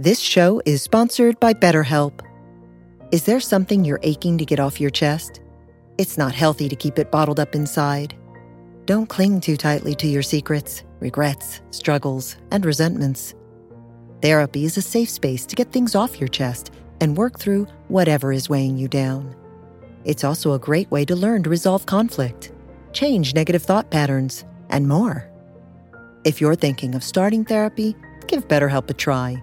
This show is sponsored by BetterHelp. Is there something you're aching to get off your chest? It's not healthy to keep it bottled up inside. Don't cling too tightly to your secrets, regrets, struggles, and resentments. Therapy is a safe space to get things off your chest and work through whatever is weighing you down. It's also a great way to learn to resolve conflict, change negative thought patterns, and more. If you're thinking of starting therapy, give BetterHelp a try.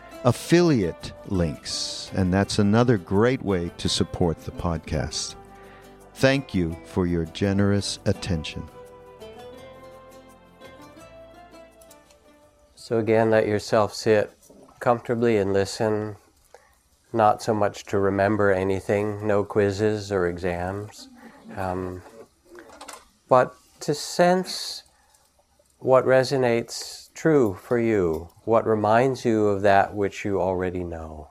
affiliate links, and that's another great way to support the podcast. Thank you for your generous attention. So, again, let yourself sit comfortably and listen, not so much to remember anything, no quizzes or exams, um, but to sense what resonates true for you, what reminds you of that which you already know.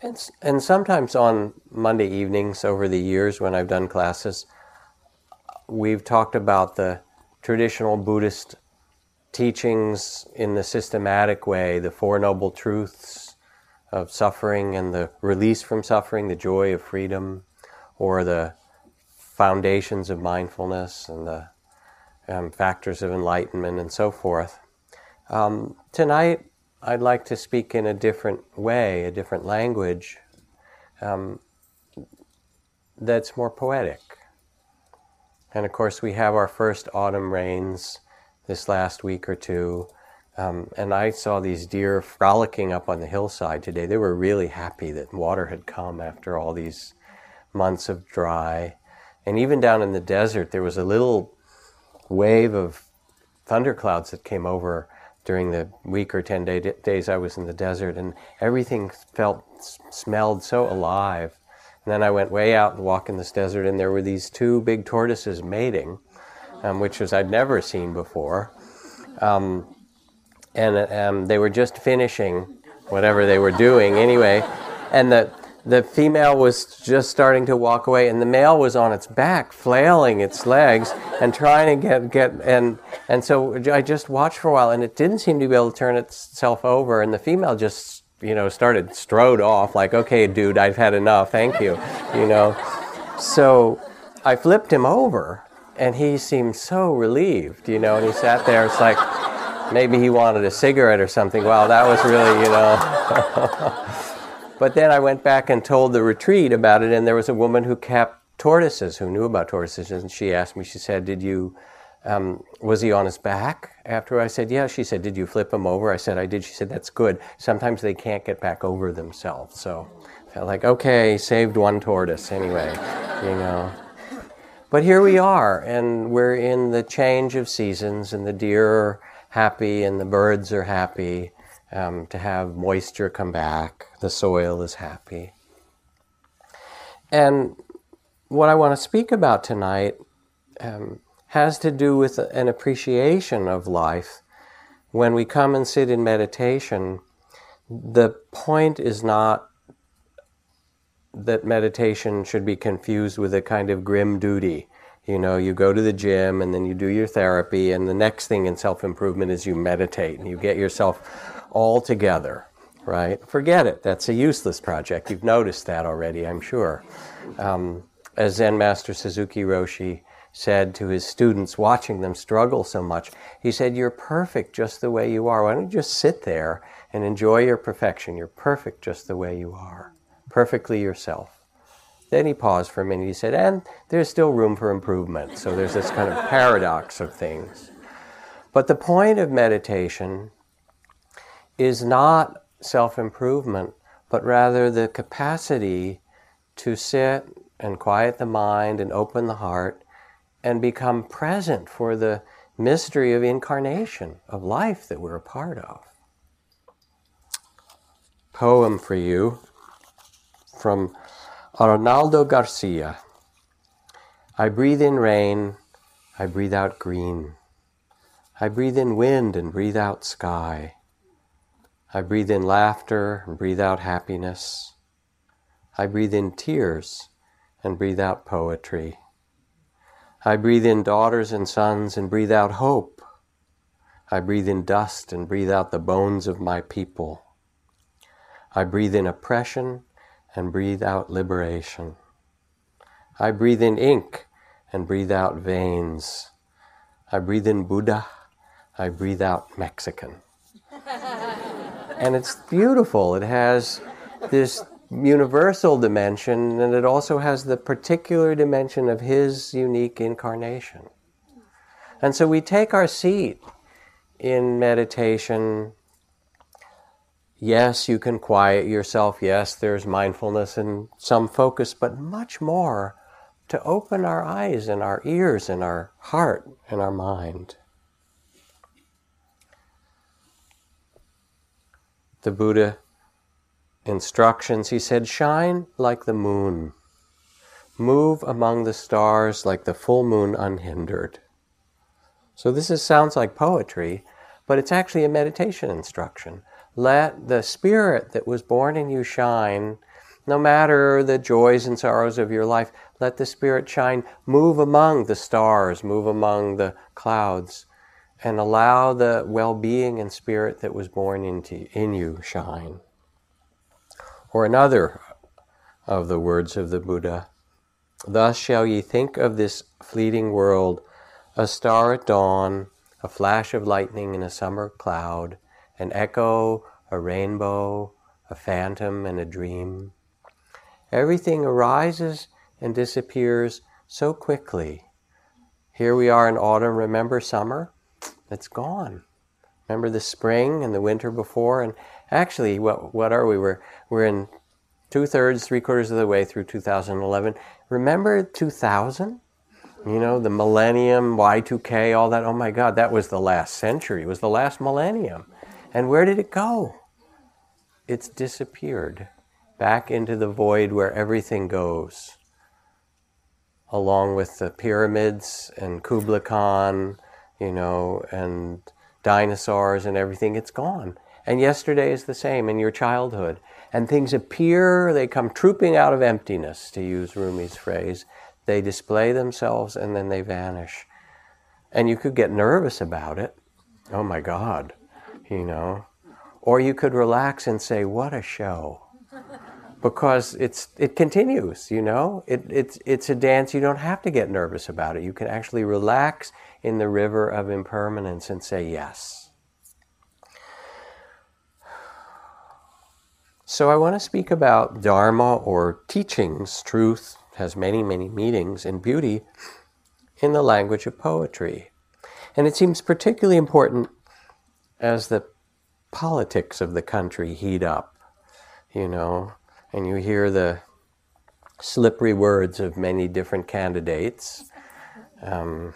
And, and sometimes on Monday evenings over the years when I've done classes, we've talked about the traditional Buddhist teachings in the systematic way, the Four Noble Truths of suffering and the release from suffering, the joy of freedom, or the foundations of mindfulness and the um, factors of enlightenment, and so forth. Um, tonight, I'd like to speak in a different way, a different language um, that's more poetic. And of course, we have our first autumn rains this last week or two. Um, and I saw these deer frolicking up on the hillside today. They were really happy that water had come after all these months of dry. And even down in the desert, there was a little wave of thunderclouds that came over during the week or 10 day, days I was in the desert, and everything felt, smelled so alive. And then I went way out and walked in this desert, and there were these two big tortoises mating, um, which was I'd never seen before. Um, and um, they were just finishing whatever they were doing anyway. And the, the female was just starting to walk away, and the male was on its back, flailing its legs and trying to get get and and so I just watched for a while, and it didn't seem to be able to turn itself over, and the female just you know started strode off like, okay, dude, I've had enough, thank you, you know. So I flipped him over, and he seemed so relieved, you know, and he sat there. It's like maybe he wanted a cigarette or something. Wow, that was really, you know. But then I went back and told the retreat about it, and there was a woman who kept tortoises, who knew about tortoises, and she asked me, she said, Did you, um, was he on his back? After I said, Yeah, she said, Did you flip him over? I said, I did. She said, That's good. Sometimes they can't get back over themselves. So I felt like, okay, saved one tortoise anyway, you know. But here we are, and we're in the change of seasons, and the deer are happy, and the birds are happy um, to have moisture come back. The soil is happy. And what I want to speak about tonight um, has to do with an appreciation of life. When we come and sit in meditation, the point is not that meditation should be confused with a kind of grim duty. You know, you go to the gym and then you do your therapy, and the next thing in self improvement is you meditate and you get yourself all together, right? Forget it. That's a useless project. You've noticed that already, I'm sure. Um, as Zen Master Suzuki Roshi said to his students, watching them struggle so much, he said, You're perfect just the way you are. Why don't you just sit there and enjoy your perfection? You're perfect just the way you are, perfectly yourself. Then he paused for a minute. He said, And there's still room for improvement. So there's this kind of paradox of things. But the point of meditation is not self improvement, but rather the capacity to sit and quiet the mind and open the heart and become present for the mystery of incarnation, of life that we're a part of. Poem for you from Arnaldo Garcia. I breathe in rain, I breathe out green. I breathe in wind and breathe out sky. I breathe in laughter and breathe out happiness. I breathe in tears and breathe out poetry. I breathe in daughters and sons and breathe out hope. I breathe in dust and breathe out the bones of my people. I breathe in oppression and breathe out liberation. I breathe in ink and breathe out veins. I breathe in Buddha. I breathe out Mexican. And it's beautiful. It has this universal dimension, and it also has the particular dimension of His unique incarnation. And so we take our seat in meditation. Yes, you can quiet yourself. Yes, there's mindfulness and some focus, but much more to open our eyes and our ears and our heart and our mind. The Buddha instructions, he said, Shine like the moon, move among the stars like the full moon unhindered. So this is, sounds like poetry, but it's actually a meditation instruction. Let the spirit that was born in you shine, no matter the joys and sorrows of your life. Let the spirit shine, move among the stars, move among the clouds, and allow the well being and spirit that was born into, in you shine. Or another of the words of the Buddha Thus shall ye think of this fleeting world, a star at dawn, a flash of lightning in a summer cloud, an echo, a rainbow, a phantom, and a dream. Everything arises and disappears so quickly. Here we are in autumn. Remember summer? It's gone. Remember the spring and the winter before? And actually, what, what are we? We're, we're in two thirds, three quarters of the way through 2011. Remember 2000? You know, the millennium, Y2K, all that. Oh my God, that was the last century. It was the last millennium. And where did it go? It's disappeared back into the void where everything goes, along with the pyramids and Kubla Khan, you know, and dinosaurs and everything. It's gone. And yesterday is the same in your childhood. And things appear, they come trooping out of emptiness, to use Rumi's phrase. They display themselves and then they vanish. And you could get nervous about it. Oh my God, you know. Or you could relax and say, what a show. Because it's, it continues, you know. It, it's, it's a dance, you don't have to get nervous about it. You can actually relax in the river of impermanence and say yes. So I want to speak about Dharma or teachings. Truth has many, many meanings, and beauty in the language of poetry. And it seems particularly important as the politics of the country heat up, you know, and you hear the slippery words of many different candidates. Um,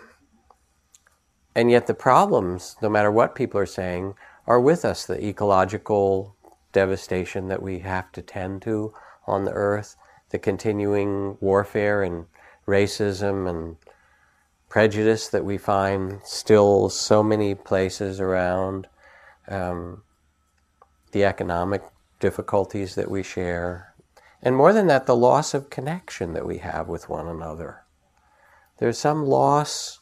and yet the problems, no matter what people are saying, are with us the ecological devastation that we have to tend to on the earth, the continuing warfare and racism and prejudice that we find still so many places around, um, the economic difficulties that we share, and more than that, the loss of connection that we have with one another. There's some loss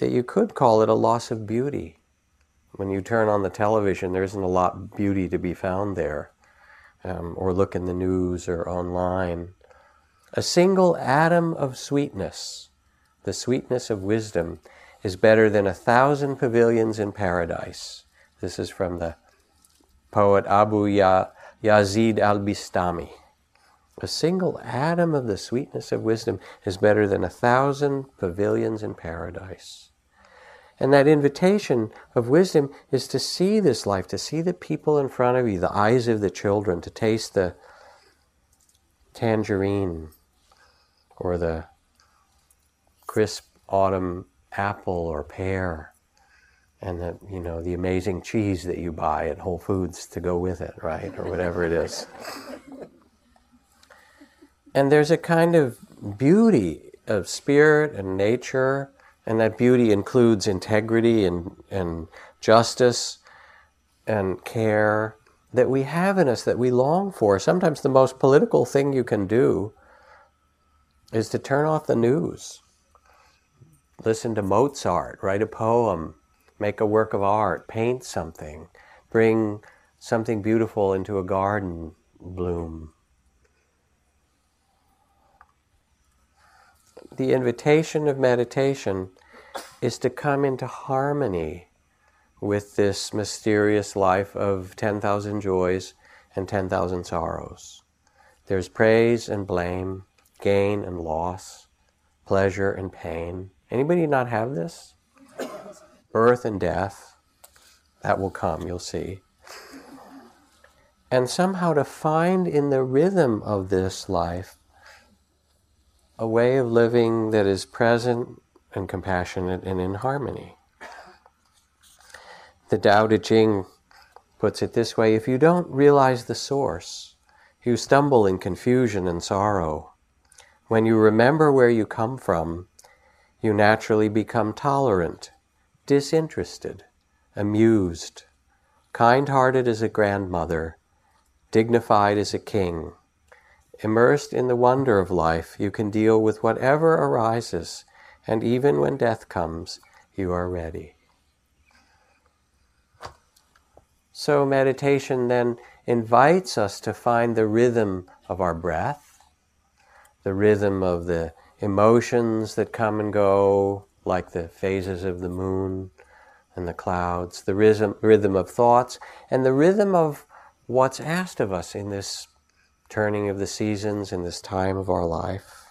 that you could call it a loss of beauty when you turn on the television, there isn't a lot of beauty to be found there, um, or look in the news or online. A single atom of sweetness the sweetness of wisdom, is better than a thousand pavilions in paradise. This is from the poet Abu ya- Yazid al Bistami. A single atom of the sweetness of wisdom is better than a thousand pavilions in paradise. And that invitation of wisdom is to see this life, to see the people in front of you, the eyes of the children, to taste the tangerine or the crisp autumn apple or pear and the you know the amazing cheese that you buy at Whole Foods to go with it, right? Or whatever it is. And there's a kind of beauty of spirit and nature, and that beauty includes integrity and, and justice and care that we have in us that we long for. Sometimes the most political thing you can do is to turn off the news, listen to Mozart, write a poem, make a work of art, paint something, bring something beautiful into a garden bloom. The invitation of meditation is to come into harmony with this mysterious life of 10,000 joys and 10,000 sorrows. There's praise and blame, gain and loss, pleasure and pain. Anybody not have this? Birth and death. That will come, you'll see. And somehow to find in the rhythm of this life a way of living that is present and compassionate and in harmony. The Tao Te Ching puts it this way if you don't realize the source, you stumble in confusion and sorrow. When you remember where you come from, you naturally become tolerant, disinterested, amused, kind hearted as a grandmother, dignified as a king. Immersed in the wonder of life, you can deal with whatever arises, and even when death comes, you are ready. So, meditation then invites us to find the rhythm of our breath, the rhythm of the emotions that come and go, like the phases of the moon and the clouds, the rhythm, rhythm of thoughts, and the rhythm of what's asked of us in this turning of the seasons, in this time of our life.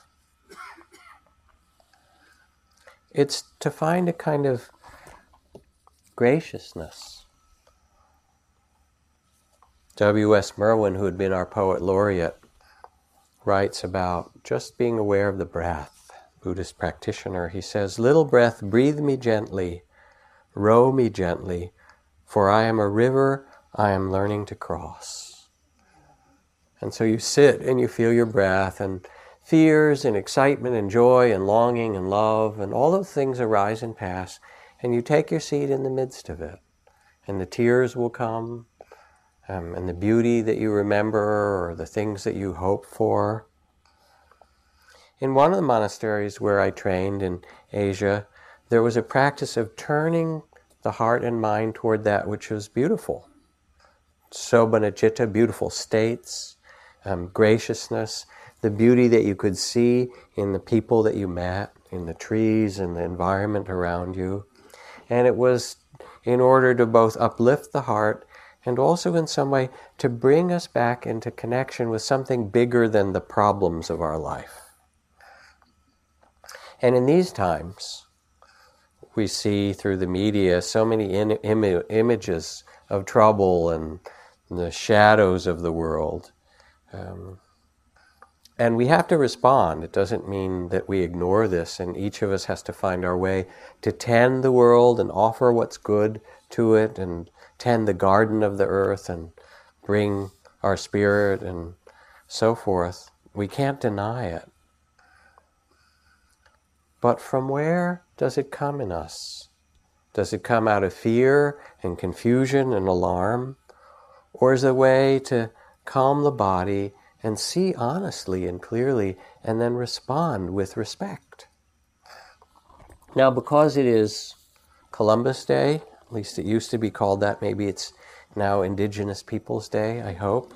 It's to find a kind of graciousness W.S. Merwin, who had been our poet laureate, writes about just being aware of the breath. Buddhist practitioner, he says, Little breath, breathe me gently, row me gently, for I am a river I am learning to cross. And so you sit and you feel your breath, and fears and excitement and joy and longing and love and all those things arise and pass, and you take your seat in the midst of it. And the tears will come, um, and the beauty that you remember or the things that you hope for. In one of the monasteries where I trained in Asia, there was a practice of turning the heart and mind toward that which was beautiful. Sobanajita, beautiful states, um, graciousness, the beauty that you could see in the people that you met, in the trees and the environment around you. And it was in order to both uplift the heart and also in some way to bring us back into connection with something bigger than the problems of our life. And in these times, we see through the media so many in, Im- images of trouble and the shadows of the world. Um, and we have to respond. It doesn't mean that we ignore this, and each of us has to find our way to tend the world and offer what's good to it and tend the garden of the earth and bring our spirit and so forth. We can't deny it. But from where does it come in us? Does it come out of fear and confusion and alarm? Or is it a way to calm the body and see honestly and clearly and then respond with respect? Now, because it is Columbus Day, at least it used to be called that. Maybe it's now Indigenous Peoples Day, I hope.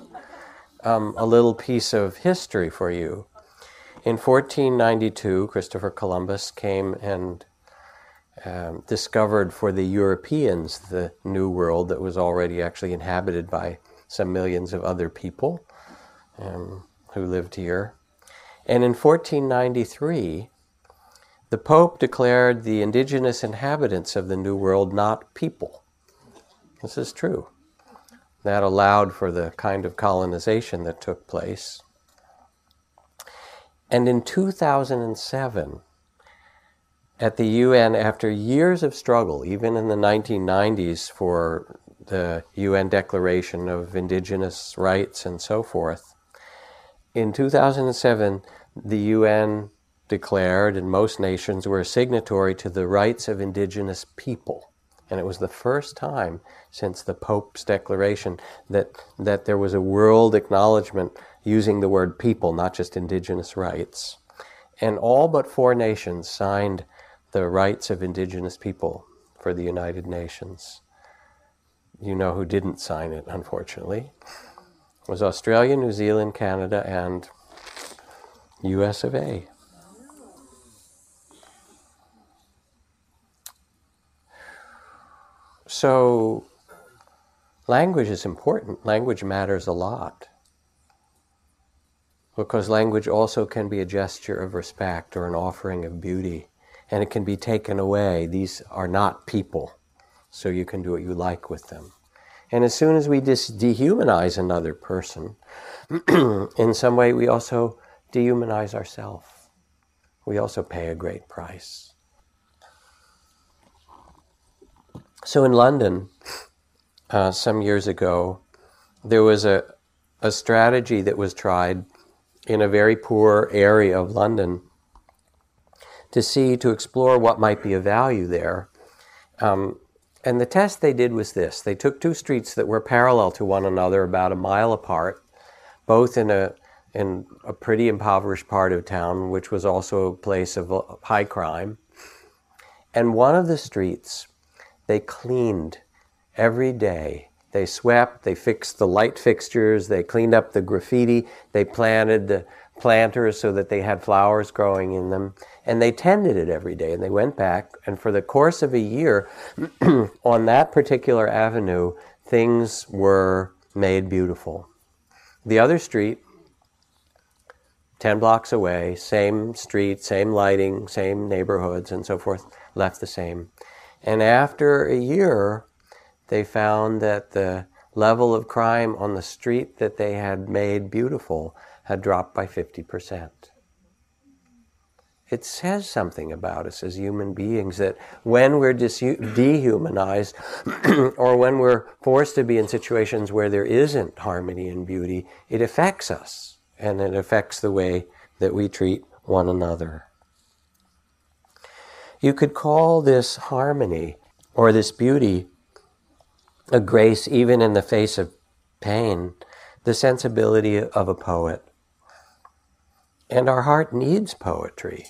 Um, a little piece of history for you. In 1492, Christopher Columbus came and um, discovered for the Europeans the New World that was already actually inhabited by some millions of other people um, who lived here. And in 1493, the Pope declared the indigenous inhabitants of the New World not people. This is true. That allowed for the kind of colonization that took place. And in 2007, at the UN, after years of struggle, even in the 1990s for the UN Declaration of Indigenous Rights and so forth, in 2007, the UN declared, and most nations were signatory to the rights of indigenous people. And it was the first time since the Pope's declaration that, that there was a world acknowledgement using the word people, not just indigenous rights. And all but four nations signed the rights of indigenous people for the United Nations. You know who didn't sign it, unfortunately. Was Australia, New Zealand, Canada, and US of A. So, language is important. Language matters a lot. Because language also can be a gesture of respect or an offering of beauty, and it can be taken away. These are not people, so you can do what you like with them. And as soon as we dis- dehumanize another person, in some way we also dehumanize ourselves. We also pay a great price. So in London, uh, some years ago, there was a, a strategy that was tried in a very poor area of London to see, to explore what might be of value there. Um, and the test they did was this they took two streets that were parallel to one another, about a mile apart, both in a, in a pretty impoverished part of town, which was also a place of uh, high crime. And one of the streets they cleaned every day. They swept, they fixed the light fixtures, they cleaned up the graffiti, they planted the planters so that they had flowers growing in them, and they tended it every day. And they went back, and for the course of a year, on that particular avenue, things were made beautiful. The other street, 10 blocks away, same street, same lighting, same neighborhoods, and so forth, left the same. And after a year, they found that the level of crime on the street that they had made beautiful had dropped by 50%. It says something about us as human beings that when we're dehumanized or when we're forced to be in situations where there isn't harmony and beauty, it affects us and it affects the way that we treat one another. You could call this harmony or this beauty a grace even in the face of pain, the sensibility of a poet. And our heart needs poetry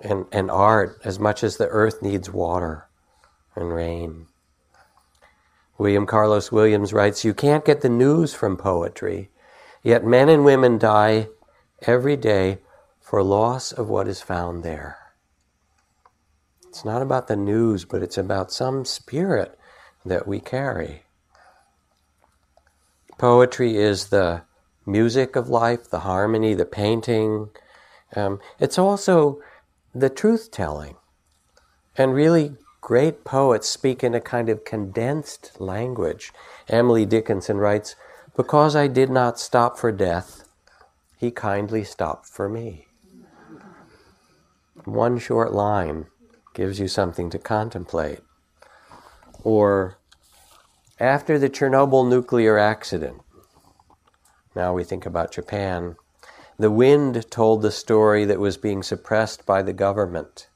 and, and art as much as the earth needs water and rain. William Carlos Williams writes You can't get the news from poetry, yet men and women die every day for loss of what is found there. It's not about the news, but it's about some spirit that we carry. Poetry is the music of life, the harmony, the painting. Um, it's also the truth telling. And really, great poets speak in a kind of condensed language. Emily Dickinson writes, Because I did not stop for death, he kindly stopped for me. One short line gives you something to contemplate. Or after the Chernobyl nuclear accident, now we think about Japan, the wind told the story that was being suppressed by the government.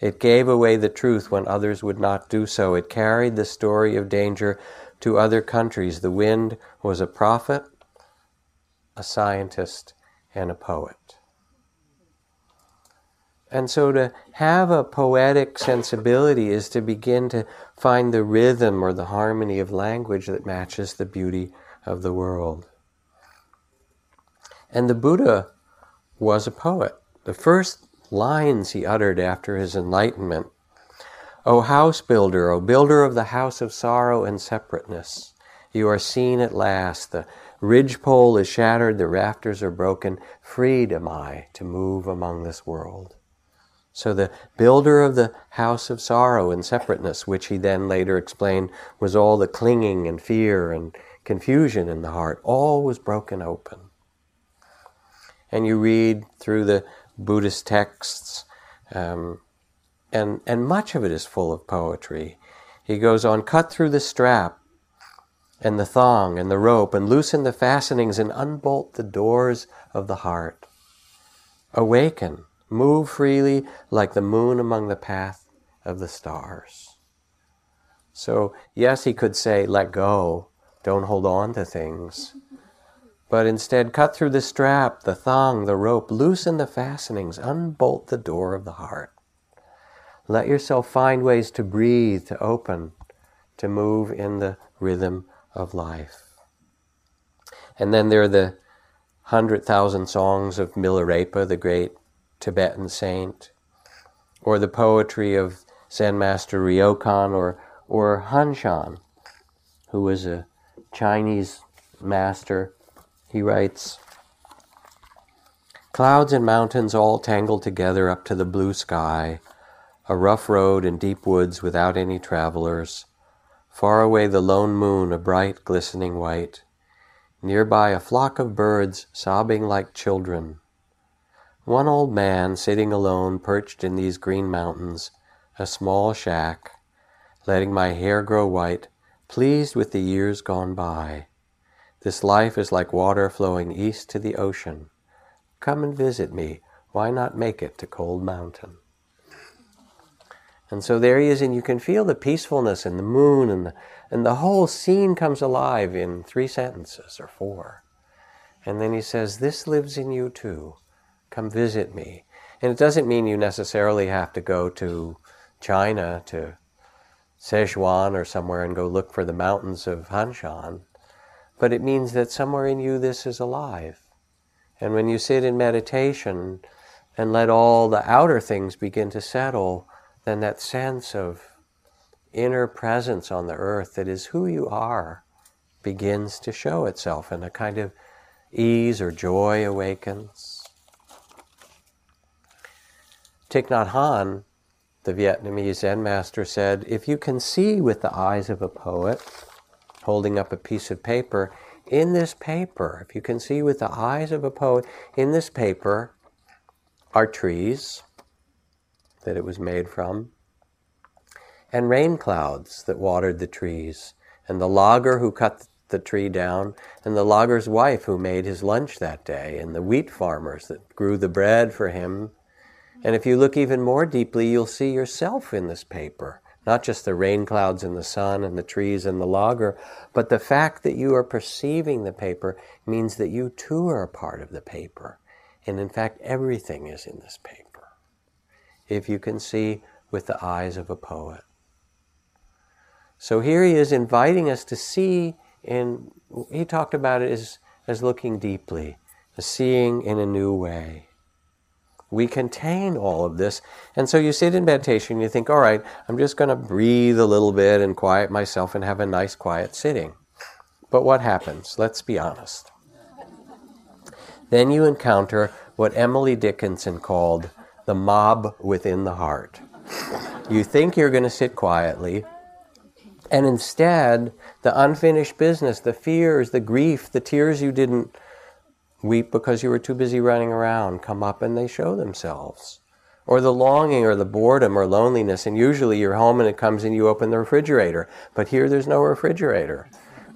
It gave away the truth when others would not do so. It carried the story of danger to other countries. The wind was a prophet, a scientist, and a poet. And so to have a poetic sensibility is to begin to find the rhythm or the harmony of language that matches the beauty of the world. And the Buddha was a poet. The first lines he uttered after his enlightenment O house builder, O builder of the house of sorrow and separateness, you are seen at last. The ridgepole is shattered, the rafters are broken. Freed am I to move among this world. So the builder of the house of sorrow and separateness, which he then later explained was all the clinging and fear and confusion in the heart, all was broken open. And you read through the Buddhist texts, um, and, and much of it is full of poetry. He goes on, cut through the strap and the thong and the rope, and loosen the fastenings and unbolt the doors of the heart. Awaken, move freely like the moon among the path of the stars. So, yes, he could say, let go, don't hold on to things. But instead, cut through the strap, the thong, the rope, loosen the fastenings, unbolt the door of the heart. Let yourself find ways to breathe, to open, to move in the rhythm of life. And then there are the hundred thousand songs of Milarepa, the great Tibetan saint, or the poetry of Zen master Ryokan or, or Hanshan, who was a Chinese master. He writes, Clouds and mountains all tangled together up to the blue sky, a rough road and deep woods without any travelers, Far away the lone moon, a bright, glistening white. Nearby a flock of birds sobbing like children. One old man sitting alone perched in these green mountains, a small shack, letting my hair grow white, pleased with the years gone by. This life is like water flowing east to the ocean. Come and visit me. Why not make it to Cold Mountain? And so there he is, and you can feel the peacefulness and the moon, and the, and the whole scene comes alive in three sentences or four. And then he says, This lives in you too. Come visit me. And it doesn't mean you necessarily have to go to China, to Sichuan or somewhere and go look for the mountains of Hanshan. But it means that somewhere in you this is alive. And when you sit in meditation and let all the outer things begin to settle, then that sense of inner presence on the earth that is who you are begins to show itself and a kind of ease or joy awakens. Thich Nhat Hanh, the Vietnamese Zen master, said, If you can see with the eyes of a poet, holding up a piece of paper, in this paper, if you can see with the eyes of a poet, in this paper are trees, that it was made from, and rain clouds that watered the trees, and the logger who cut the tree down, and the logger's wife who made his lunch that day, and the wheat farmers that grew the bread for him. And if you look even more deeply, you'll see yourself in this paper. Not just the rain clouds and the sun and the trees and the logger, but the fact that you are perceiving the paper means that you too are a part of the paper. And in fact, everything is in this paper if you can see with the eyes of a poet. So here he is inviting us to see and he talked about it as, as looking deeply, as seeing in a new way. We contain all of this. And so you sit in meditation, you think, all right, I'm just going to breathe a little bit and quiet myself and have a nice quiet sitting. But what happens? Let's be honest. Then you encounter what Emily Dickinson called the mob within the heart. You think you're going to sit quietly, and instead, the unfinished business, the fears, the grief, the tears you didn't weep because you were too busy running around come up and they show themselves. Or the longing or the boredom or loneliness, and usually you're home and it comes and you open the refrigerator. But here there's no refrigerator.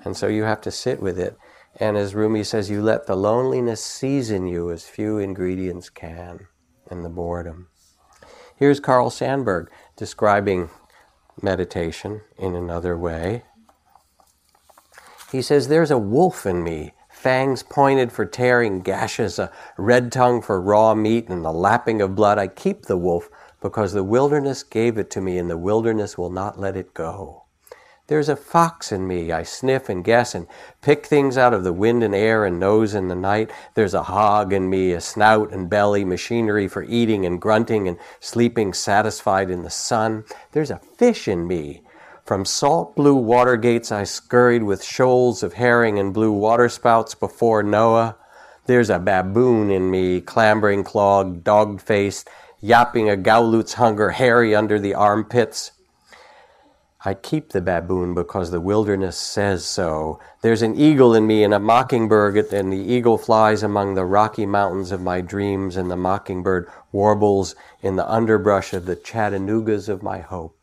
And so you have to sit with it. And as Rumi says, you let the loneliness season you as few ingredients can and the boredom. Here's Carl Sandburg describing meditation in another way. He says, There's a wolf in me, fangs pointed for tearing gashes, a red tongue for raw meat, and the lapping of blood. I keep the wolf because the wilderness gave it to me, and the wilderness will not let it go. There's a fox in me. I sniff and guess and pick things out of the wind and air and nose in the night. There's a hog in me, a snout and belly, machinery for eating and grunting and sleeping satisfied in the sun. There's a fish in me. From salt blue water gates I scurried with shoals of herring and blue waterspouts before Noah. There's a baboon in me, clambering clawed, dog faced, yapping a galoot's hunger, hairy under the armpits. I keep the baboon because the wilderness says so. There's an eagle in me and a mockingbird, and the eagle flies among the rocky mountains of my dreams, and the mockingbird warbles in the underbrush of the Chattanoogas of my hope.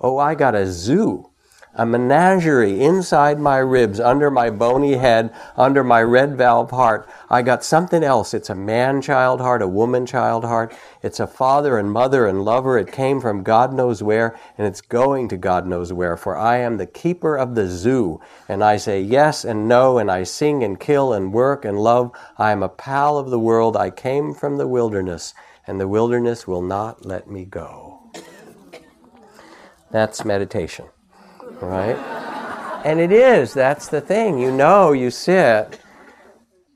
Oh, I got a zoo a menagerie inside my ribs, under my bony head, under my red valve heart. I got something else. It's a man child heart, a woman child heart. It's a father and mother and lover. It came from God knows where, and it's going to God knows where. For I am the keeper of the zoo, and I say yes and no, and I sing and kill and work and love. I am a pal of the world. I came from the wilderness, and the wilderness will not let me go. That's meditation right? And it is, that's the thing. You know, you sit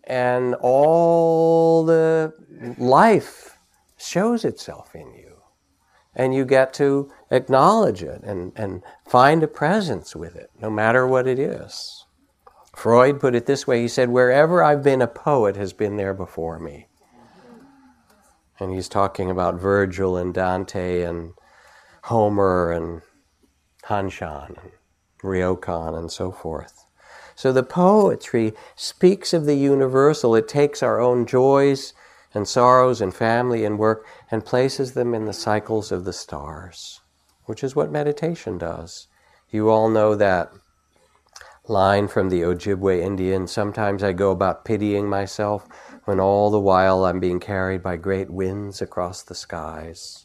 and all the life shows itself in you. And you get to acknowledge it and, and find a presence with it, no matter what it is. Freud put it this way he said, Wherever I've been, a poet has been there before me. And he's talking about Virgil and Dante and Homer and Hanshan and Ryokan and so forth. So the poetry speaks of the universal. It takes our own joys and sorrows and family and work and places them in the cycles of the stars, which is what meditation does. You all know that line from the Ojibwe Indian sometimes I go about pitying myself when all the while I'm being carried by great winds across the skies.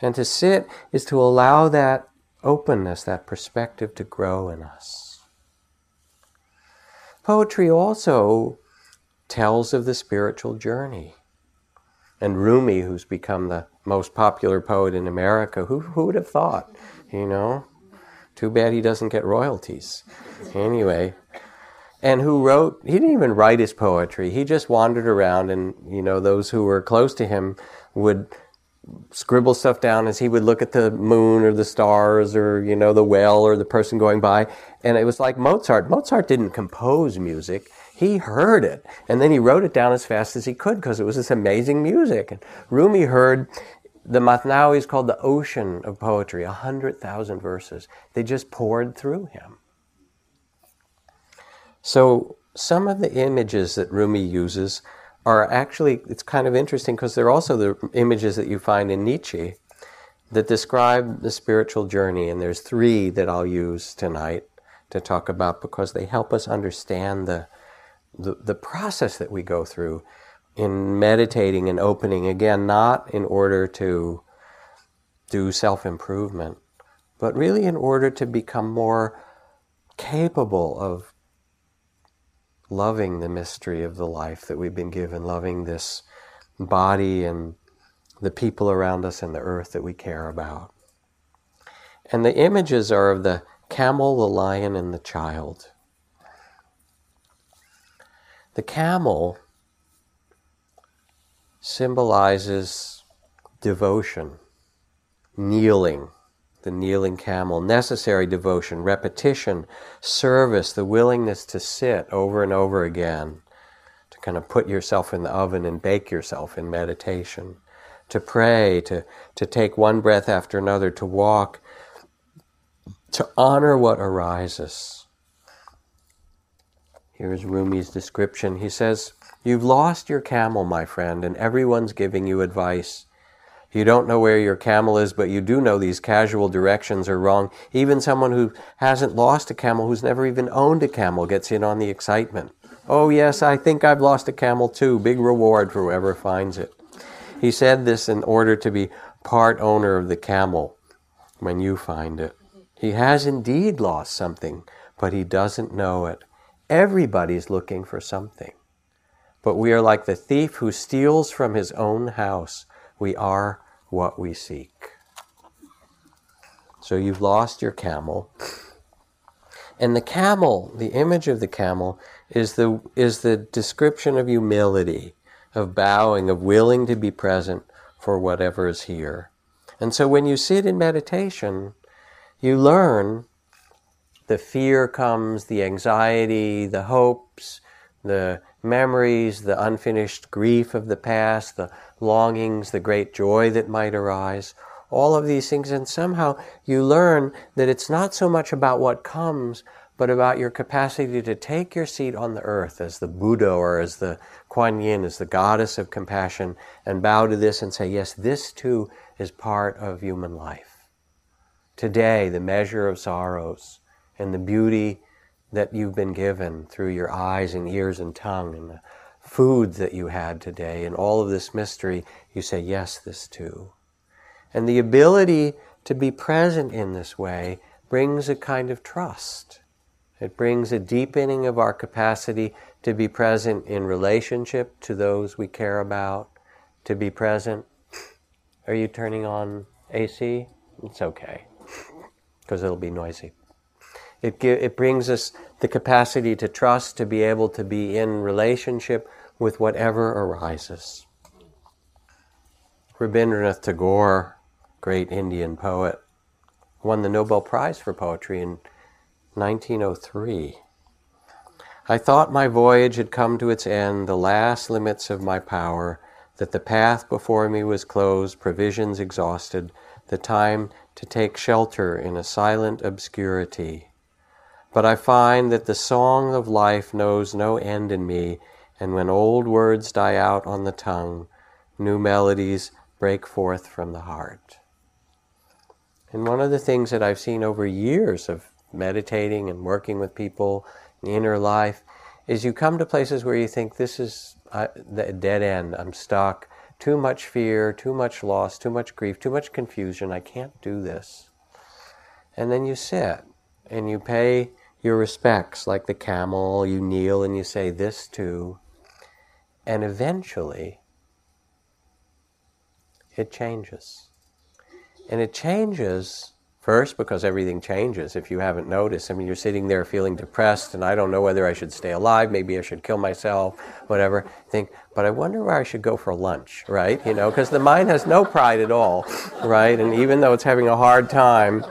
And to sit is to allow that openness, that perspective to grow in us. Poetry also tells of the spiritual journey. And Rumi, who's become the most popular poet in America, who, who would have thought, you know? Too bad he doesn't get royalties. Anyway, and who wrote, he didn't even write his poetry. He just wandered around, and, you know, those who were close to him would scribble stuff down as he would look at the moon or the stars or you know the whale or the person going by. And it was like mozart. Mozart didn't compose music. He heard it. And then he wrote it down as fast as he could because it was this amazing music. And rumi heard the Mathnawi is called the ocean of poetry, a hundred thousand verses. They just poured through him. So some of the images that Rumi uses are actually, it's kind of interesting because they're also the images that you find in Nietzsche that describe the spiritual journey. And there's three that I'll use tonight to talk about because they help us understand the, the, the process that we go through in meditating and opening. Again, not in order to do self improvement, but really in order to become more capable of loving the mystery of the life that we've been given, loving this body and the people around us and the earth that we care about. And the images are of the camel, the lion, and the child. The camel symbolizes devotion, kneeling, the kneeling camel, necessary devotion, repetition, service, the willingness to sit over and over again, to kind of put yourself in the oven and bake yourself in meditation, to pray, to, to take one breath after another, to walk, to honor what arises. Here's Rumi's description. He says, You've lost your camel, my friend, and everyone's giving you advice. You don't know where your camel is, but you do know these casual directions are wrong. Even someone who hasn't lost a camel, who's never even owned a camel, gets in on the excitement. Oh, yes, I think I've lost a camel too. Big reward for whoever finds it. He said this in order to be part owner of the camel when you find it. He has indeed lost something, but he doesn't know it. Everybody's looking for something. But we are like the thief who steals from his own house. We are what we seek. So you've lost your camel. And the camel, the image of the camel, is the, is the description of humility, of bowing, of willing to be present for whatever is here. And so when you sit in meditation, you learn the fear comes, the anxiety, the hopes, the memories, the unfinished grief of the past, the longings, the great joy that might arise, all of these things. And somehow you learn that it's not so much about what comes, but about your capacity to take your seat on the earth as the Buddha or as the Kuan Yin, as the goddess of compassion, and bow to this and say, yes, this too is part of human life. Today, the measure of sorrows and the beauty that you've been given through your eyes and ears and tongue and the food that you had today and all of this mystery, you say, yes, this too. And the ability to be present in this way brings a kind of trust. It brings a deepening of our capacity to be present in relationship to those we care about, to be present. Are you turning on AC? It's okay, because it'll be noisy. It, it brings us the capacity to trust, to be able to be in relationship with whatever arises. Rabindranath Tagore, great Indian poet, won the Nobel Prize for Poetry in 1903. I thought my voyage had come to its end, the last limits of my power, that the path before me was closed, provisions exhausted, the time to take shelter in a silent obscurity. But I find that the song of life knows no end in me, and when old words die out on the tongue, new melodies break forth from the heart. And one of the things that I've seen over years of meditating and working with people in inner life is you come to places where you think this is a dead end, I'm stuck, too much fear, too much loss, too much grief, too much confusion, I can't do this. And then you sit and you pay your respects, like the camel, you kneel and you say this too. And eventually, it changes. And it changes first because everything changes. If you haven't noticed, I mean, you're sitting there feeling depressed, and I don't know whether I should stay alive, maybe I should kill myself, whatever. Think, but I wonder where I should go for lunch, right? You know, because the mind has no pride at all, right? And even though it's having a hard time,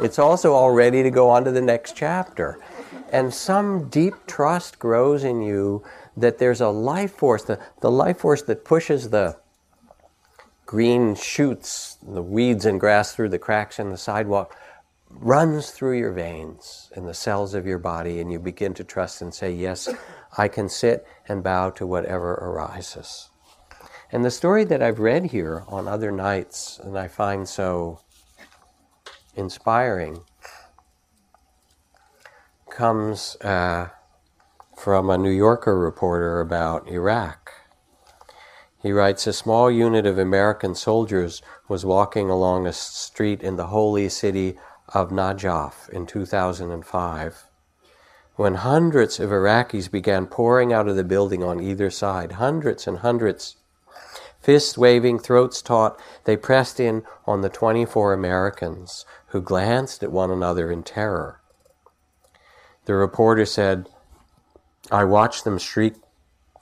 it's also all ready to go on to the next chapter. And some deep trust grows in you that there's a life force, the, the life force that pushes the green shoots, the weeds and grass through the cracks in the sidewalk, runs through your veins in the cells of your body, and you begin to trust and say, Yes, I can sit and bow to whatever arises. And the story that I've read here on other nights, and I find so inspiring comes uh, from a New Yorker reporter about Iraq. He writes A small unit of American soldiers was walking along a street in the holy city of Najaf in 2005 when hundreds of Iraqis began pouring out of the building on either side. Hundreds and hundreds Fists waving, throats taut, they pressed in on the 24 Americans, who glanced at one another in terror. The reporter said, I watched them shriek,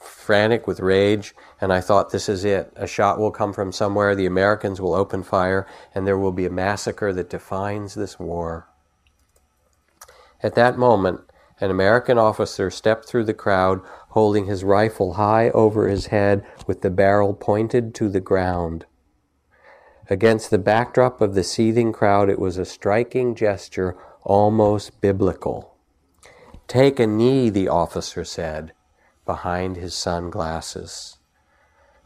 frantic with rage, and I thought, this is it. A shot will come from somewhere, the Americans will open fire, and there will be a massacre that defines this war. At that moment, an American officer stepped through the crowd holding his rifle high over his head with the barrel pointed to the ground. Against the backdrop of the seething crowd, it was a striking gesture, almost biblical. Take a knee, the officer said, behind his sunglasses.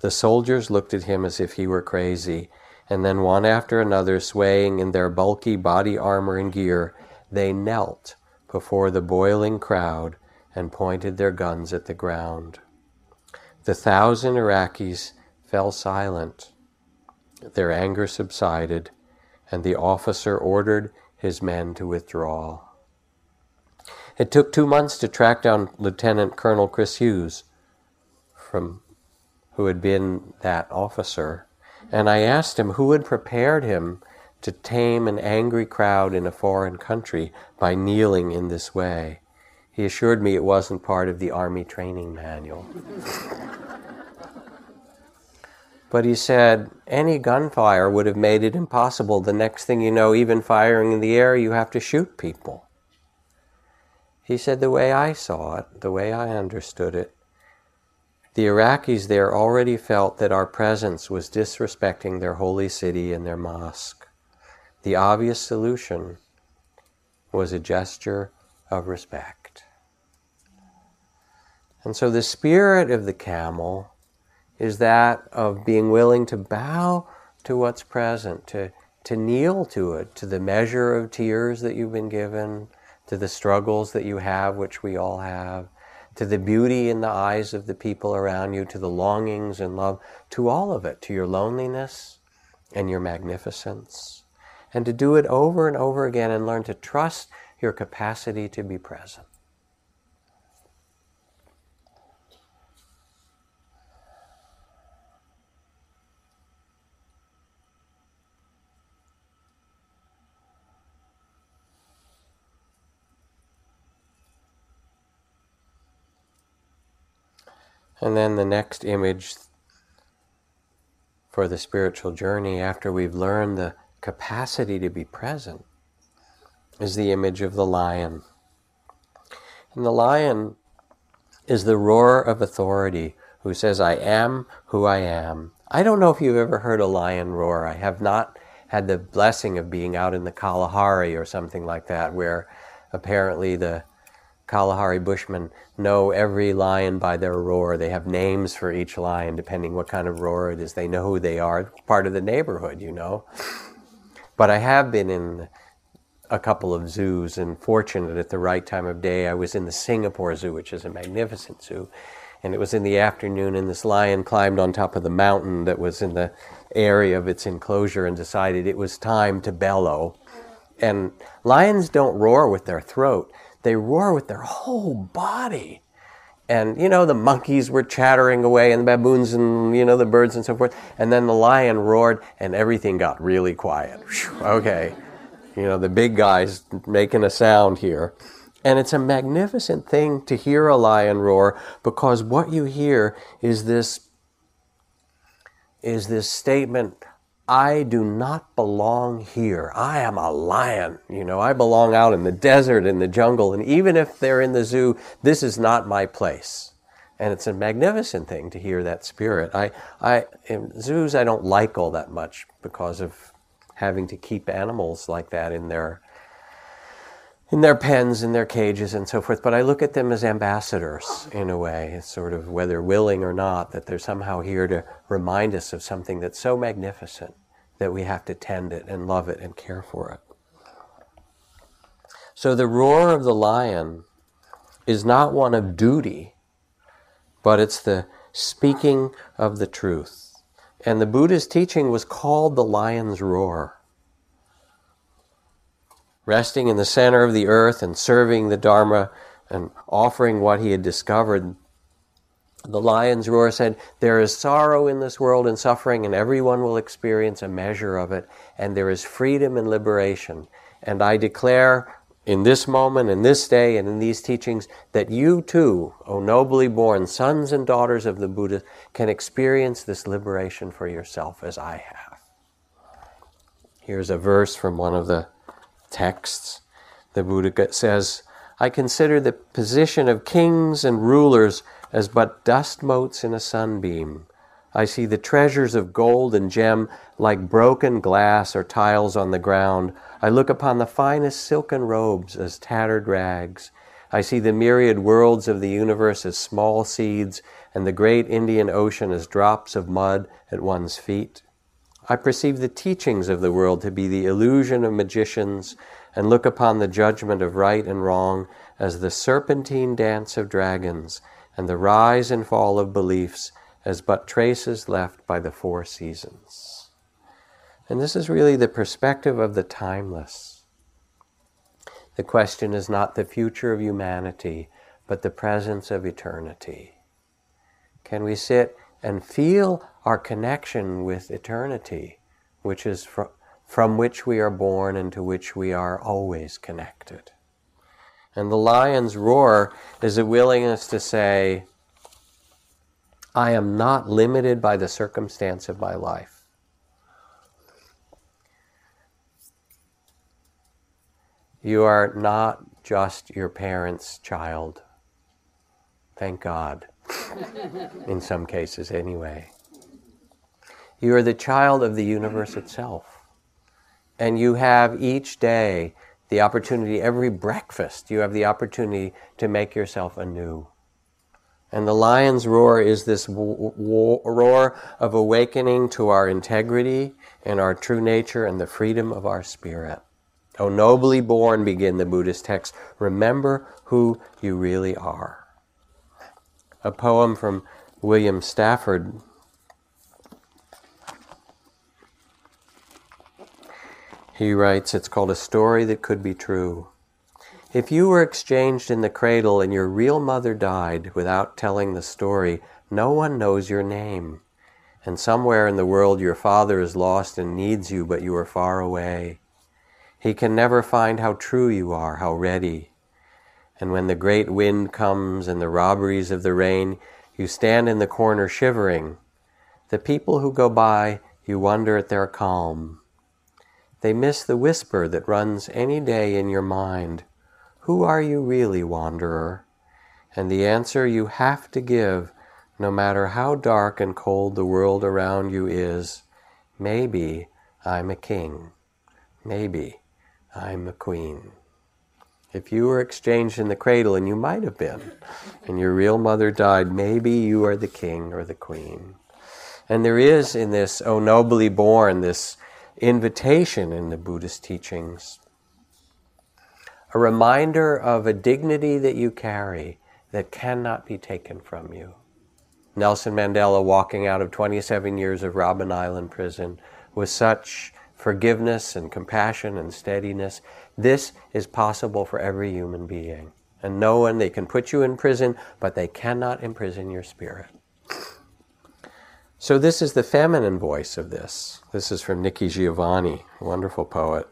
The soldiers looked at him as if he were crazy, and then one after another, swaying in their bulky body armor and gear, they knelt before the boiling crowd and pointed their guns at the ground. The thousand Iraqis fell silent. Their anger subsided, and the officer ordered his men to withdraw. It took two months to track down Lieutenant Colonel Chris Hughes, from who had been that officer, and I asked him who had prepared him to tame an angry crowd in a foreign country by kneeling in this way. He assured me it wasn't part of the Army training manual. but he said any gunfire would have made it impossible. The next thing you know, even firing in the air, you have to shoot people. He said the way I saw it, the way I understood it, the Iraqis there already felt that our presence was disrespecting their holy city and their mosque. The obvious solution was a gesture of respect. And so the spirit of the camel is that of being willing to bow to what's present, to, to kneel to it, to the measure of tears that you've been given, to the struggles that you have, which we all have, to the beauty in the eyes of the people around you, to the longings and love, to all of it, to your loneliness and your magnificence and to do it over and over again and learn to trust your capacity to be present. And then the next image for the spiritual journey, after we've learned the capacity to be present is the image of the lion. And the lion is the roar of authority who says, I am who I am. I don't know if you've ever heard a lion roar. I have not had the blessing of being out in the Kalahari or something like that, where apparently the Kalahari Bushmen know every lion by their roar. They have names for each lion, depending what kind of roar it is. They know who they are. part of the neighborhood, you know. But I have been in a couple of zoos and fortunate at the right time of day. I was in the Singapore Zoo, which is a magnificent zoo. And it was in the afternoon, and this lion climbed on top of the mountain that was in the area of its enclosure and decided it was time to bellow. And lions don't roar with their throat, they roar with their whole body. And you know the monkeys were chattering away and the baboons and you know the birds and so forth. And then the lion roared and everything got really quiet. Okay. You know the big guys making a sound here. And it's a magnificent thing to hear a lion roar because what you hear is this is this statement I do not belong here. I am a lion. You know, I belong out in the desert, in the jungle, and even if they're in the zoo, this is not my place. And it's a magnificent thing to hear that spirit. I, I, in zoos, I don't like all that much because of having to keep animals like that in their in their pens, in their cages, and so forth. But I look at them as ambassadors in a way, sort of whether willing or not, that they're somehow here to remind us of something that's so magnificent that we have to tend it and love it and care for it. So the roar of the lion is not one of duty, but it's the speaking of the truth. And the Buddha's teaching was called the lion's roar resting in the center of the earth and serving the Dharma and offering what he had discovered. The lion's roar said, There is sorrow in this world and suffering, and everyone will experience a measure of it, and there is freedom and liberation. And I declare in this moment, in this day, and in these teachings, that you too, O nobly born sons and daughters of the Buddha, can experience this liberation for yourself as I have. Here's a verse from one of the texts, the Buddha says, I consider the position of kings and rulers as but dust motes in a sunbeam. I see the treasures of gold and gem like broken glass or tiles on the ground. I look upon the finest silken robes as tattered rags. I see the myriad worlds of the universe as small seeds and the great Indian Ocean as drops of mud at one's feet. I perceive the teachings of the world to be the illusion of magicians and look upon the judgment of right and wrong as the serpentine dance of dragons and the rise and fall of beliefs as but traces left by the four seasons. And this is really the perspective of the timeless. The question is not the future of humanity, but the presence of eternity. Can we sit and feel our connection with eternity, which is fr- from which we are born and to which we are always connected. And the lion's roar is a willingness to say, I am not limited by the circumstance of my life. You are not just your parents' child. Thank God. In some cases, anyway. You are the child of the universe itself. And you have each day the opportunity, every breakfast, you have the opportunity to make yourself anew. And the lion's roar is this w- w- roar of awakening to our integrity and our true nature and the freedom of our spirit. O nobly born, begin the Buddhist text, remember who you really are. A poem from William Stafford He writes, it's called A Story That Could Be True. If you were exchanged in the cradle and your real mother died without telling the story, no one knows your name. And somewhere in the world your father is lost and needs you, but you are far away. He can never find how true you are, how ready. And when the great wind comes and the robberies of the rain, you stand in the corner shivering. The people who go by, you wonder at their calm. They miss the whisper that runs any day in your mind. Who are you really, wanderer? And the answer you have to give, no matter how dark and cold the world around you is, maybe I'm a king. Maybe I'm a queen. If you were exchanged in the cradle, and you might have been, and your real mother died, maybe you are the king or the queen. And there is in this, oh nobly born, this invitation in the Buddhist teachings. A reminder of a dignity that you carry that cannot be taken from you. Nelson Mandela walking out of 27 years of Robben Island prison with such forgiveness and compassion and steadiness. This is possible for every human being. And no one, they can put you in prison, but they cannot imprison your spirit. So, this is the feminine voice of this. This is from Nikki Giovanni, a wonderful poet.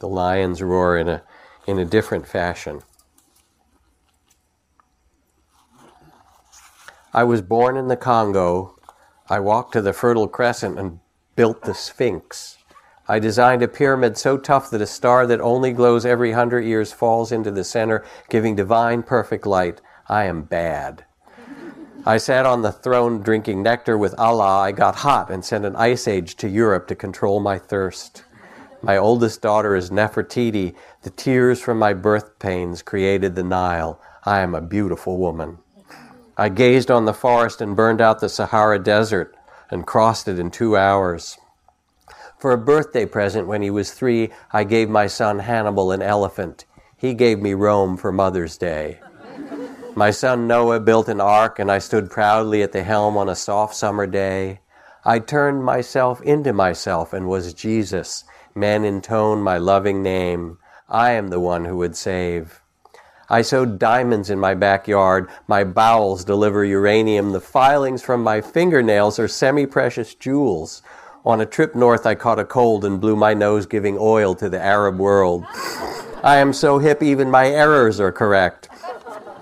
The lions roar in a, in a different fashion. I was born in the Congo. I walked to the Fertile Crescent and built the Sphinx. I designed a pyramid so tough that a star that only glows every hundred years falls into the center, giving divine perfect light. I am bad. I sat on the throne drinking nectar with Allah. I got hot and sent an ice age to Europe to control my thirst. My oldest daughter is Nefertiti. The tears from my birth pains created the Nile. I am a beautiful woman. I gazed on the forest and burned out the Sahara Desert and crossed it in two hours. For a birthday present when he was three, I gave my son Hannibal an elephant. He gave me Rome for Mother's Day. My son Noah built an ark, and I stood proudly at the helm on a soft summer day. I turned myself into myself and was Jesus. Men intone my loving name. I am the one who would save. I sewed diamonds in my backyard. My bowels deliver uranium. The filings from my fingernails are semi precious jewels. On a trip north, I caught a cold and blew my nose giving oil to the Arab world. I am so hip, even my errors are correct.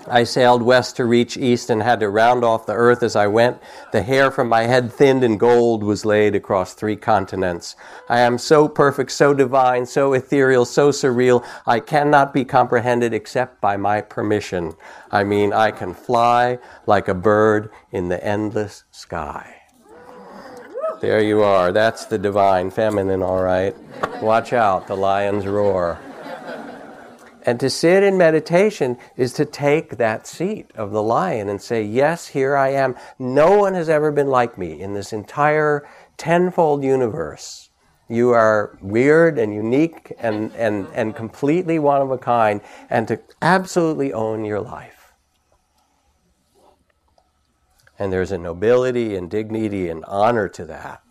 I sailed west to reach east and had to round off the earth as I went. The hair from my head thinned and gold was laid across three continents. I am so perfect, so divine, so ethereal, so surreal, I cannot be comprehended except by my permission. I mean, I can fly like a bird in the endless sky. There you are. That's the divine feminine, all right. Watch out, the lions roar. And to sit in meditation is to take that seat of the lion and say, Yes, here I am. No one has ever been like me in this entire tenfold universe. You are weird and unique and, and, and completely one of a kind, and to absolutely own your life. And there's a nobility and dignity and honor to that.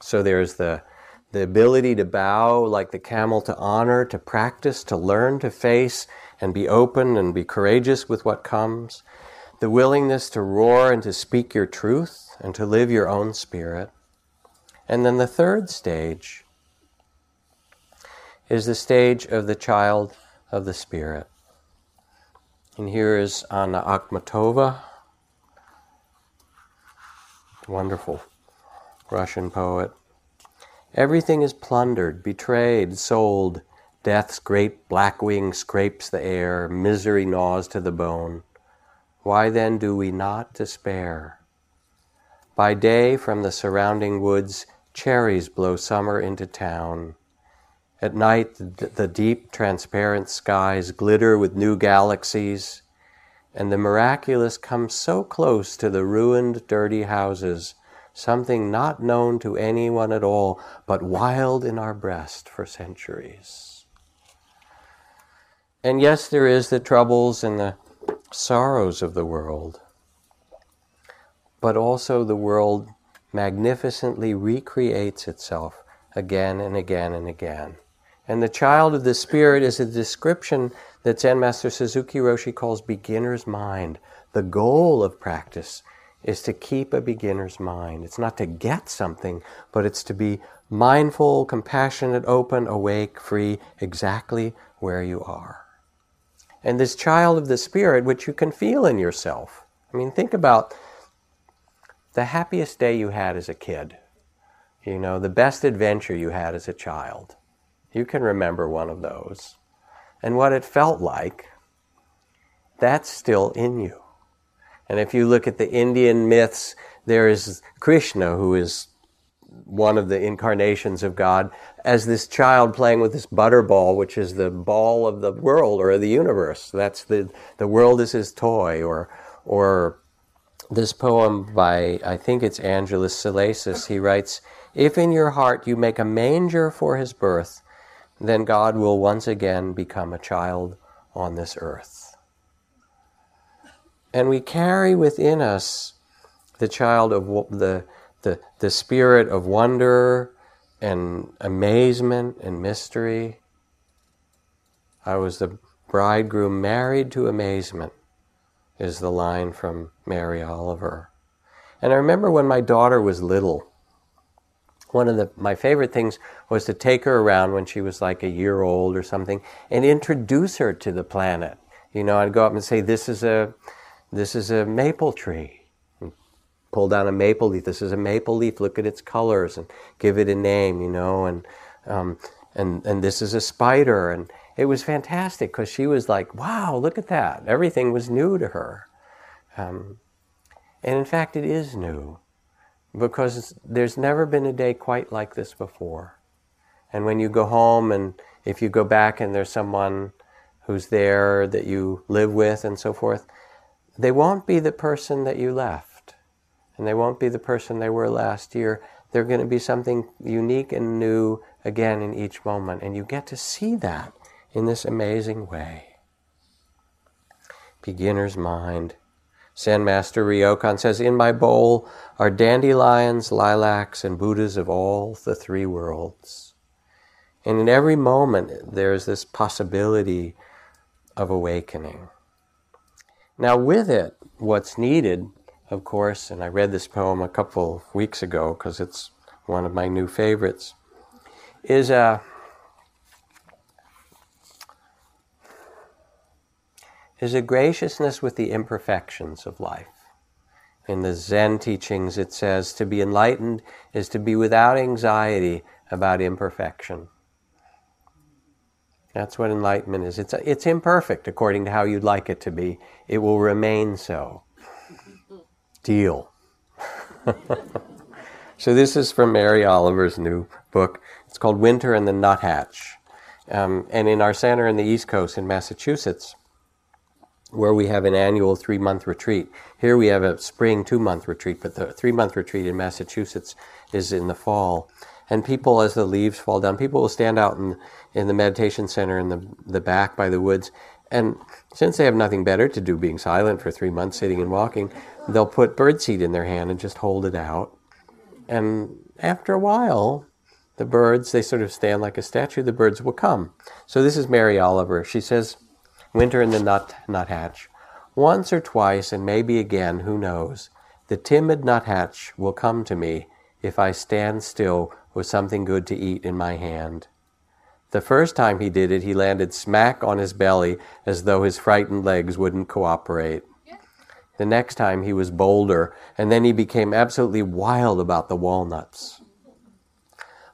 So there's the the ability to bow like the camel to honor, to practice, to learn, to face, and be open and be courageous with what comes, the willingness to roar and to speak your truth and to live your own spirit. And then the third stage is the stage of the child of the Spirit. And here is Anna Akhmatova, wonderful Russian poet. Everything is plundered, betrayed, sold. Death's great black wing scrapes the air, misery gnaws to the bone. Why then do we not despair? By day, from the surrounding woods, cherries blow summer into town. At night, the deep, transparent skies glitter with new galaxies, and the miraculous comes so close to the ruined, dirty houses, something not known to anyone at all, but wild in our breast for centuries. And yes, there is the troubles and the sorrows of the world, but also the world magnificently recreates itself again and again and again. And the child of the Spirit is a description that Zen Master Suzuki Roshi calls beginner's mind. The goal of practice is to keep a beginner's mind. It's not to get something, but it's to be mindful, compassionate, open, awake, free, exactly where you are. And this child of the Spirit, which you can feel in yourself. I mean, think about the happiest day you had as a kid, you know, the best adventure you had as a child you can remember one of those. And what it felt like, that's still in you. And if you look at the Indian myths, there is Krishna, who is one of the incarnations of God, as this child playing with this butterball, which is the ball of the world or the universe. That's the, the world is his toy. Or, or this poem by, I think it's Angelus Silesius, he writes, If in your heart you make a manger for his birth, then God will once again become a child on this earth. And we carry within us the child of the, the, the spirit of wonder and amazement and mystery. I was the bridegroom married to amazement, is the line from Mary Oliver. And I remember when my daughter was little, one of the, my favorite things was to take her around when she was like a year old or something and introduce her to the planet. You know, I'd go up and say, "This is a, this is a maple tree." Pull down a maple leaf. This is a maple leaf. Look at its colors and give it a name. You know, and um, and and this is a spider. And it was fantastic because she was like, "Wow, look at that!" Everything was new to her. Um, and in fact, it is new because there's never been a day quite like this before. And when you go home, and if you go back and there's someone who's there that you live with and so forth, they won't be the person that you left. And they won't be the person they were last year. They're going to be something unique and new again in each moment. And you get to see that in this amazing way. Beginner's mind. Zen Master Ryokan says, In my bowl are dandelions, lilacs, and Buddhas of all the three worlds. And in every moment, there's this possibility of awakening. Now, with it, what's needed, of course, and I read this poem a couple weeks ago because it's one of my new favorites, is a is a graciousness with the imperfections of life. In the Zen teachings, it says to be enlightened is to be without anxiety about imperfection. That's what enlightenment is. It's, it's imperfect according to how you'd like it to be. It will remain so. Deal. so, this is from Mary Oliver's new book. It's called Winter and the Nuthatch. Um, and in our center in the East Coast in Massachusetts, where we have an annual three month retreat. Here we have a spring two month retreat, but the three month retreat in Massachusetts is in the fall. And people, as the leaves fall down, people will stand out in, in the meditation center in the, the back by the woods. And since they have nothing better to do being silent for three months, sitting and walking, they'll put birdseed in their hand and just hold it out. And after a while, the birds, they sort of stand like a statue, the birds will come. So this is Mary Oliver. She says, winter in the nut nuthatch. Once or twice, and maybe again, who knows, the timid nuthatch will come to me if I stand still with something good to eat in my hand. The first time he did it, he landed smack on his belly as though his frightened legs wouldn't cooperate. The next time he was bolder, and then he became absolutely wild about the walnuts.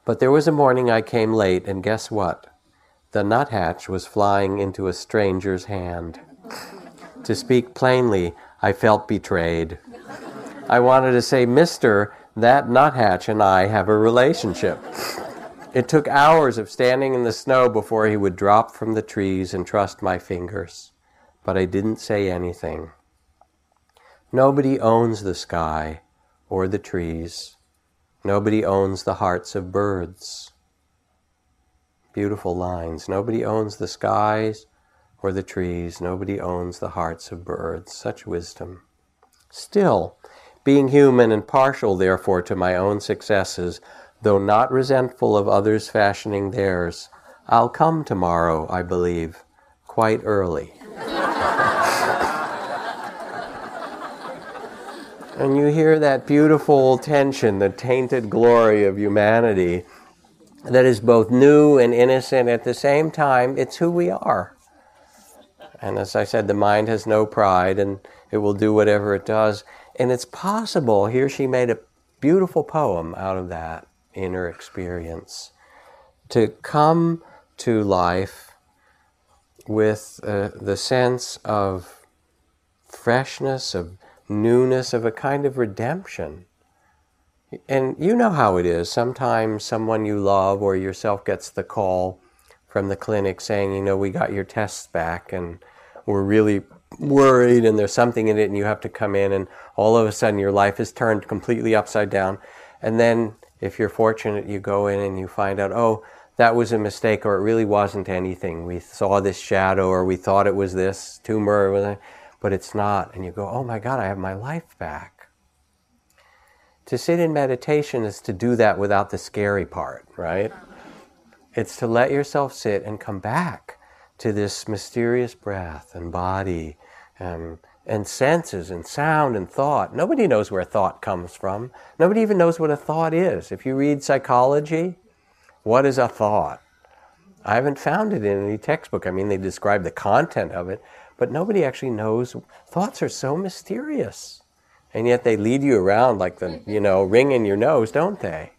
But there was a morning I came late, and guess what? The nuthatch was flying into a stranger's hand. To speak plainly, I felt betrayed. I wanted to say, Mister, that nuthatch and I have a relationship. It took hours of standing in the snow before he would drop from the trees and trust my fingers, but I didn't say anything. Nobody owns the sky or the trees. Nobody owns the hearts of birds. Beautiful lines. Nobody owns the skies or the trees. Nobody owns the hearts of birds. Such wisdom. Still, being human and partial, therefore, to my own successes, though not resentful of others fashioning theirs, I'll come tomorrow, I believe, quite early. and you hear that beautiful tension, the tainted glory of humanity that is both new and innocent at the same time. It's who we are. And as I said, the mind has no pride and it will do whatever it does. And it's possible, here she made a beautiful poem out of that inner experience. To come to life with uh, the sense of freshness, of newness, of a kind of redemption. And you know how it is. Sometimes someone you love or yourself gets the call from the clinic saying, you know, we got your tests back and we're really worried and there's something in it and you have to come in and all of a sudden your life is turned completely upside down. And then if you're fortunate, you go in and you find out, oh, that was a mistake, or it really wasn't anything. We saw this shadow, or we thought it was this tumor, whatever, but it's not. And you go, oh my God, I have my life back. To sit in meditation is to do that without the scary part, right? It's to let yourself sit and come back to this mysterious breath and body and and senses and sound and thought. Nobody knows where thought comes from. Nobody even knows what a thought is. If you read psychology, what is a thought? I haven't found it in any textbook. I mean, they describe the content of it, but nobody actually knows. Thoughts are so mysterious. And yet they lead you around like the, you know, ring in your nose, don't they?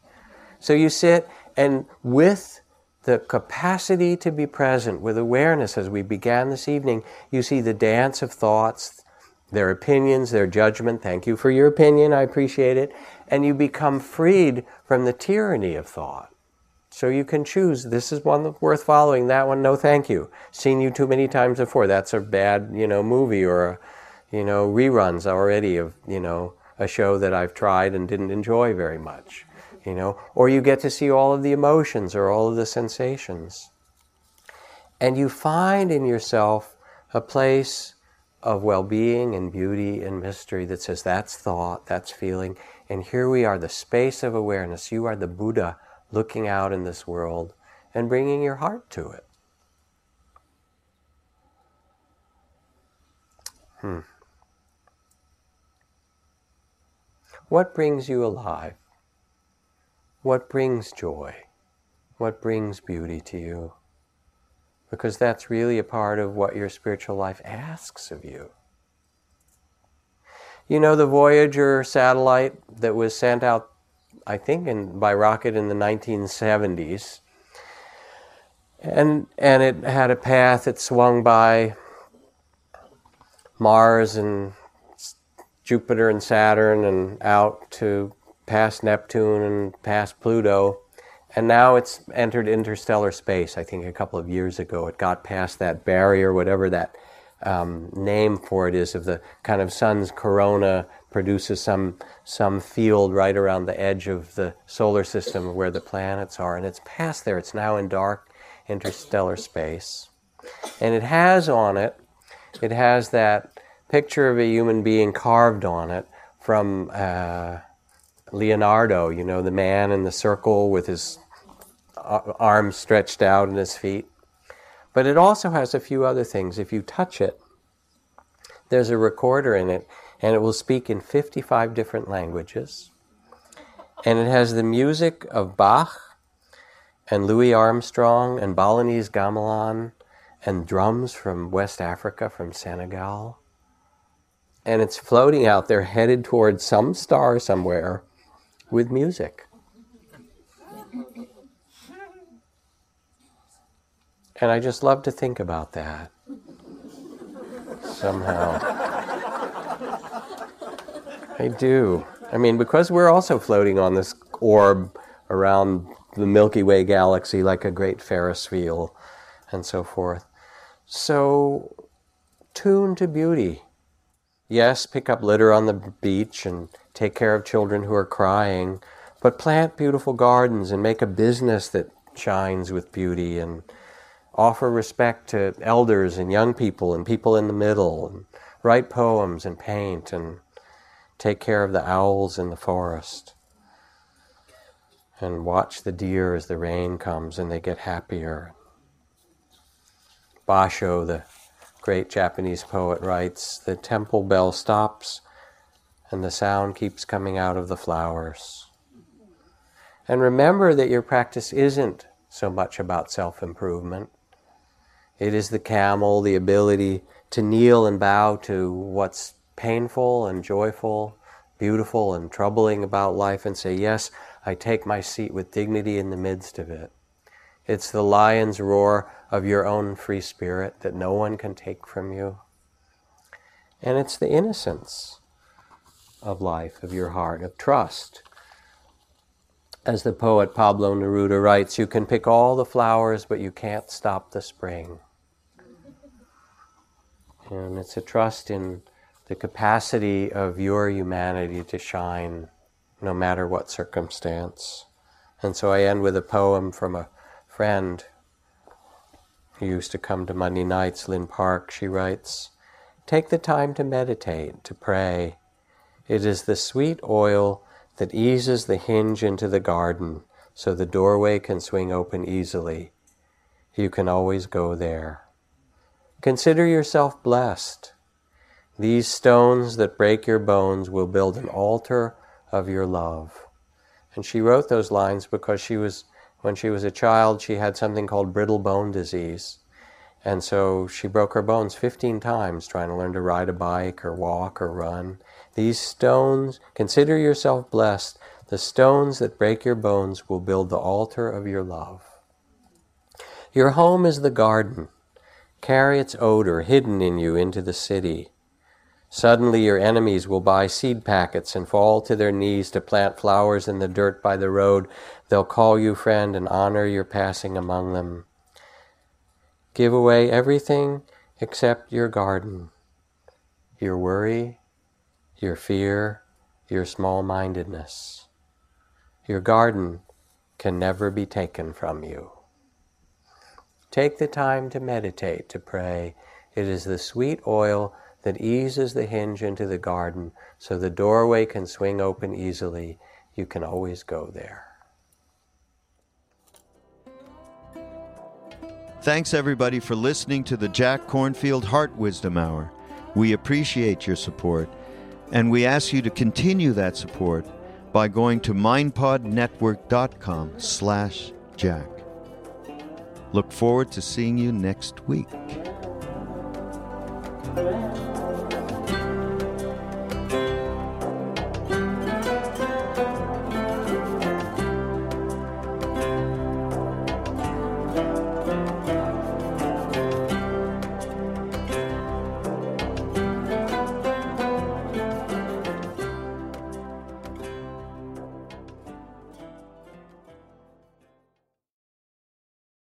So you sit and with the capacity to be present with awareness as we began this evening, you see the dance of thoughts, their opinions, their judgment. Thank you for your opinion, I appreciate it. And you become freed from the tyranny of thought. So you can choose this is one worth following, that one, no thank you. Seen you too many times before, that's a bad, you know, movie or a, you know, reruns already of, you know, a show that I've tried and didn't enjoy very much. You know, or you get to see all of the emotions or all of the sensations. And you find in yourself a place of well being and beauty and mystery that says that's thought, that's feeling. And here we are, the space of awareness. You are the Buddha looking out in this world and bringing your heart to it. Hmm. What brings you alive? What brings joy? What brings beauty to you? because that's really a part of what your spiritual life asks of you. You know, the Voyager satellite that was sent out, I think, in, by rocket in the 1970s, and, and it had a path, it swung by Mars and Jupiter and Saturn and out to past Neptune and past Pluto and now it's entered interstellar space. I think a couple of years ago it got past that barrier, whatever that um, name for it is, of the kind of sun's corona produces some some field right around the edge of the solar system where the planets are, and it's past there. It's now in dark interstellar space, and it has on it, it has that picture of a human being carved on it from. Uh, Leonardo, you know, the man in the circle with his uh, arms stretched out and his feet. But it also has a few other things. If you touch it, there's a recorder in it, and it will speak in 55 different languages. And it has the music of Bach and Louis Armstrong and Balinese gamelan and drums from West Africa, from Senegal. And it's floating out there, headed towards some star somewhere with music. And I just love to think about that somehow. I do. I mean, because we're also floating on this orb around the Milky Way galaxy like a great Ferris wheel and so forth. So, tune to beauty. Yes, pick up litter on the beach and take care of children who are crying, but plant beautiful gardens and make a business that shines with beauty and offer respect to elders and young people and people in the middle and write poems and paint and take care of the owls in the forest and watch the deer as the rain comes and they get happier. Basho, the great Japanese poet, writes The temple bell stops and the sound keeps coming out of the flowers. And remember that your practice isn't so much about self improvement. It is the camel, the ability to kneel and bow to what's painful and joyful, beautiful and troubling about life and say, Yes, I take my seat with dignity in the midst of it. It's the lion's roar of your own free spirit that no one can take from you. And it's the innocence of life, of your heart, of trust. As the poet Pablo Neruda writes, you can pick all the flowers, but you can't stop the spring. And it's a trust in the capacity of your humanity to shine no matter what circumstance. And so I end with a poem from a friend who used to come to Monday nights, Lynn Park. She writes, Take the time to meditate, to pray. It is the sweet oil that eases the hinge into the garden so the doorway can swing open easily. You can always go there. Consider yourself blessed. These stones that break your bones will build an altar of your love. And she wrote those lines because she was, when she was a child, she had something called brittle bone disease. And so she broke her bones 15 times trying to learn to ride a bike or walk or run. These stones, consider yourself blessed. The stones that break your bones will build the altar of your love. Your home is the garden. Carry its odor hidden in you into the city. Suddenly your enemies will buy seed packets and fall to their knees to plant flowers in the dirt by the road. They'll call you friend and honor your passing among them. Give away everything except your garden, your worry, your fear, your small mindedness. Your garden can never be taken from you. Take the time to meditate, to pray. It is the sweet oil that eases the hinge into the garden so the doorway can swing open easily. You can always go there. Thanks, everybody, for listening to the Jack Kornfield Heart Wisdom Hour. We appreciate your support, and we ask you to continue that support by going to mindpodnetwork.com slash jack. Look forward to seeing you next week.